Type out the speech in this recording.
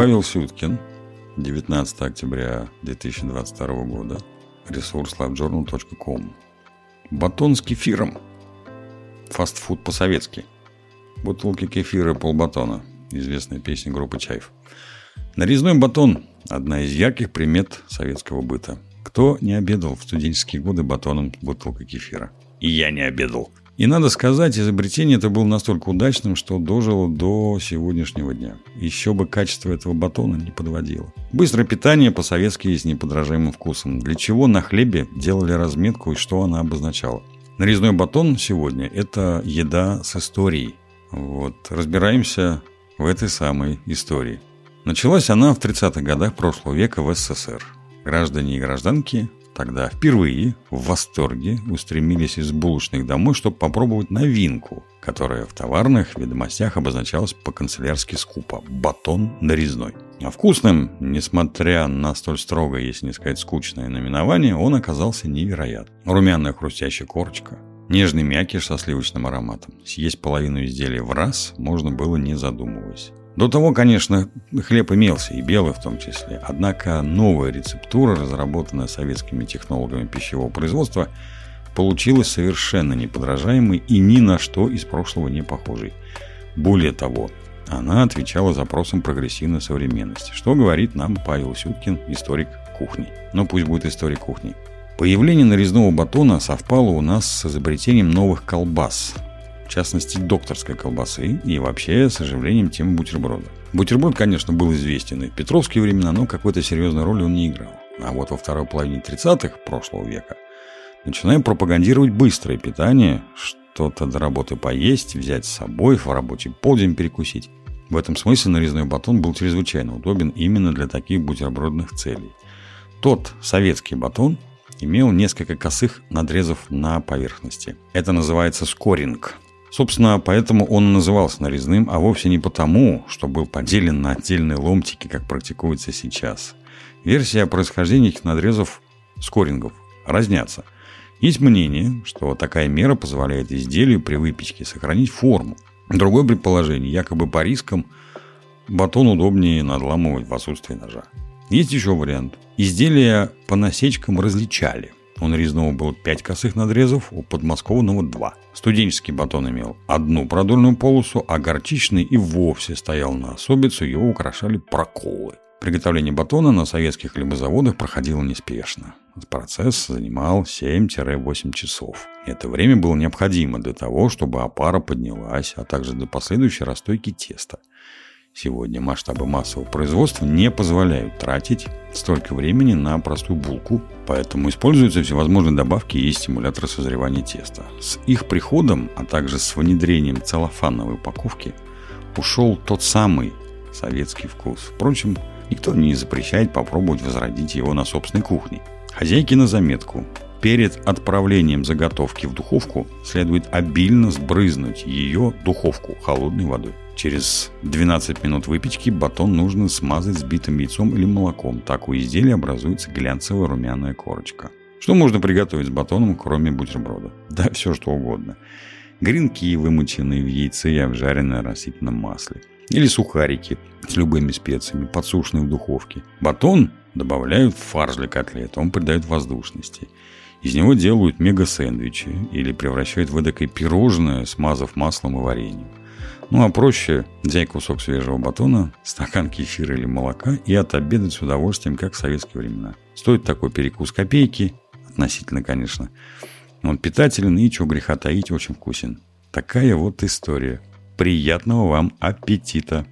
Павел Сюткин, 19 октября 2022 года, ресурс livejournal.com. Батон с кефиром. Фастфуд по-советски. Бутылки кефира полбатона. Известная песня группы Чайф. Нарезной батон – одна из ярких примет советского быта. Кто не обедал в студенческие годы батоном с бутылкой кефира? И я не обедал. И надо сказать, изобретение это было настолько удачным, что дожило до сегодняшнего дня. Еще бы качество этого батона не подводило. Быстрое питание по-советски с неподражаемым вкусом. Для чего на хлебе делали разметку и что она обозначала? Нарезной батон сегодня – это еда с историей. Вот, разбираемся в этой самой истории. Началась она в 30-х годах прошлого века в СССР. Граждане и гражданки тогда впервые в восторге устремились из булочных домой, чтобы попробовать новинку, которая в товарных ведомостях обозначалась по-канцелярски скупо – батон нарезной. А вкусным, несмотря на столь строгое, если не сказать скучное наименование, он оказался невероятным. Румяная хрустящая корочка, нежный мякиш со сливочным ароматом. Съесть половину изделия в раз можно было не задумываясь. До того, конечно, хлеб имелся, и белый в том числе. Однако новая рецептура, разработанная советскими технологами пищевого производства, получилась совершенно неподражаемой и ни на что из прошлого не похожей. Более того, она отвечала запросам прогрессивной современности, что говорит нам Павел Сюткин, историк кухни. Но пусть будет историк кухни. Появление нарезного батона совпало у нас с изобретением новых колбас, в частности докторской колбасы и вообще с оживлением темы бутерброда. Бутерброд, конечно, был известен и в петровские времена, но какой-то серьезной роли он не играл. А вот во второй половине 30-х прошлого века начинаем пропагандировать быстрое питание, что-то до работы поесть, взять с собой, в рабочий полдень перекусить. В этом смысле нарезной батон был чрезвычайно удобен именно для таких бутербродных целей. Тот советский батон имел несколько косых надрезов на поверхности. Это называется скоринг. Собственно, поэтому он назывался нарезным, а вовсе не потому, что был поделен на отдельные ломтики, как практикуется сейчас. Версия о происхождении этих надрезов скорингов разнятся. Есть мнение, что такая мера позволяет изделию при выпечке сохранить форму. Другое предположение, якобы по рискам батон удобнее надламывать в отсутствии ножа. Есть еще вариант. Изделия по насечкам различали – у нарезного было 5 косых надрезов, у подмосковного 2. Студенческий батон имел одну продольную полосу, а горчичный и вовсе стоял на особицу, его украшали проколы. Приготовление батона на советских хлебозаводах проходило неспешно. Процесс занимал 7-8 часов. Это время было необходимо для того, чтобы опара поднялась, а также для последующей расстойки теста. Сегодня масштабы массового производства не позволяют тратить столько времени на простую булку, поэтому используются всевозможные добавки и стимуляторы созревания теста. С их приходом, а также с внедрением целлофановой упаковки, ушел тот самый советский вкус. Впрочем, никто не запрещает попробовать возродить его на собственной кухне. Хозяйки на заметку. Перед отправлением заготовки в духовку следует обильно сбрызнуть ее духовку холодной водой. Через 12 минут выпечки батон нужно смазать сбитым яйцом или молоком. Так у изделия образуется глянцевая румяная корочка. Что можно приготовить с батоном, кроме бутерброда? Да, все что угодно. Гренки, вымоченные в яйце и обжаренные на растительном масле. Или сухарики с любыми специями, подсушенные в духовке. Батон добавляют в фарш для котлет, он придает воздушности. Из него делают мега-сэндвичи или превращают в эдакое пирожное, смазав маслом и вареньем. Ну а проще взять кусок свежего батона, стакан кефира или молока и отобедать с удовольствием, как в советские времена. Стоит такой перекус копейки, относительно, конечно. Он питателен и, чего греха таить, очень вкусен. Такая вот история. Приятного вам аппетита!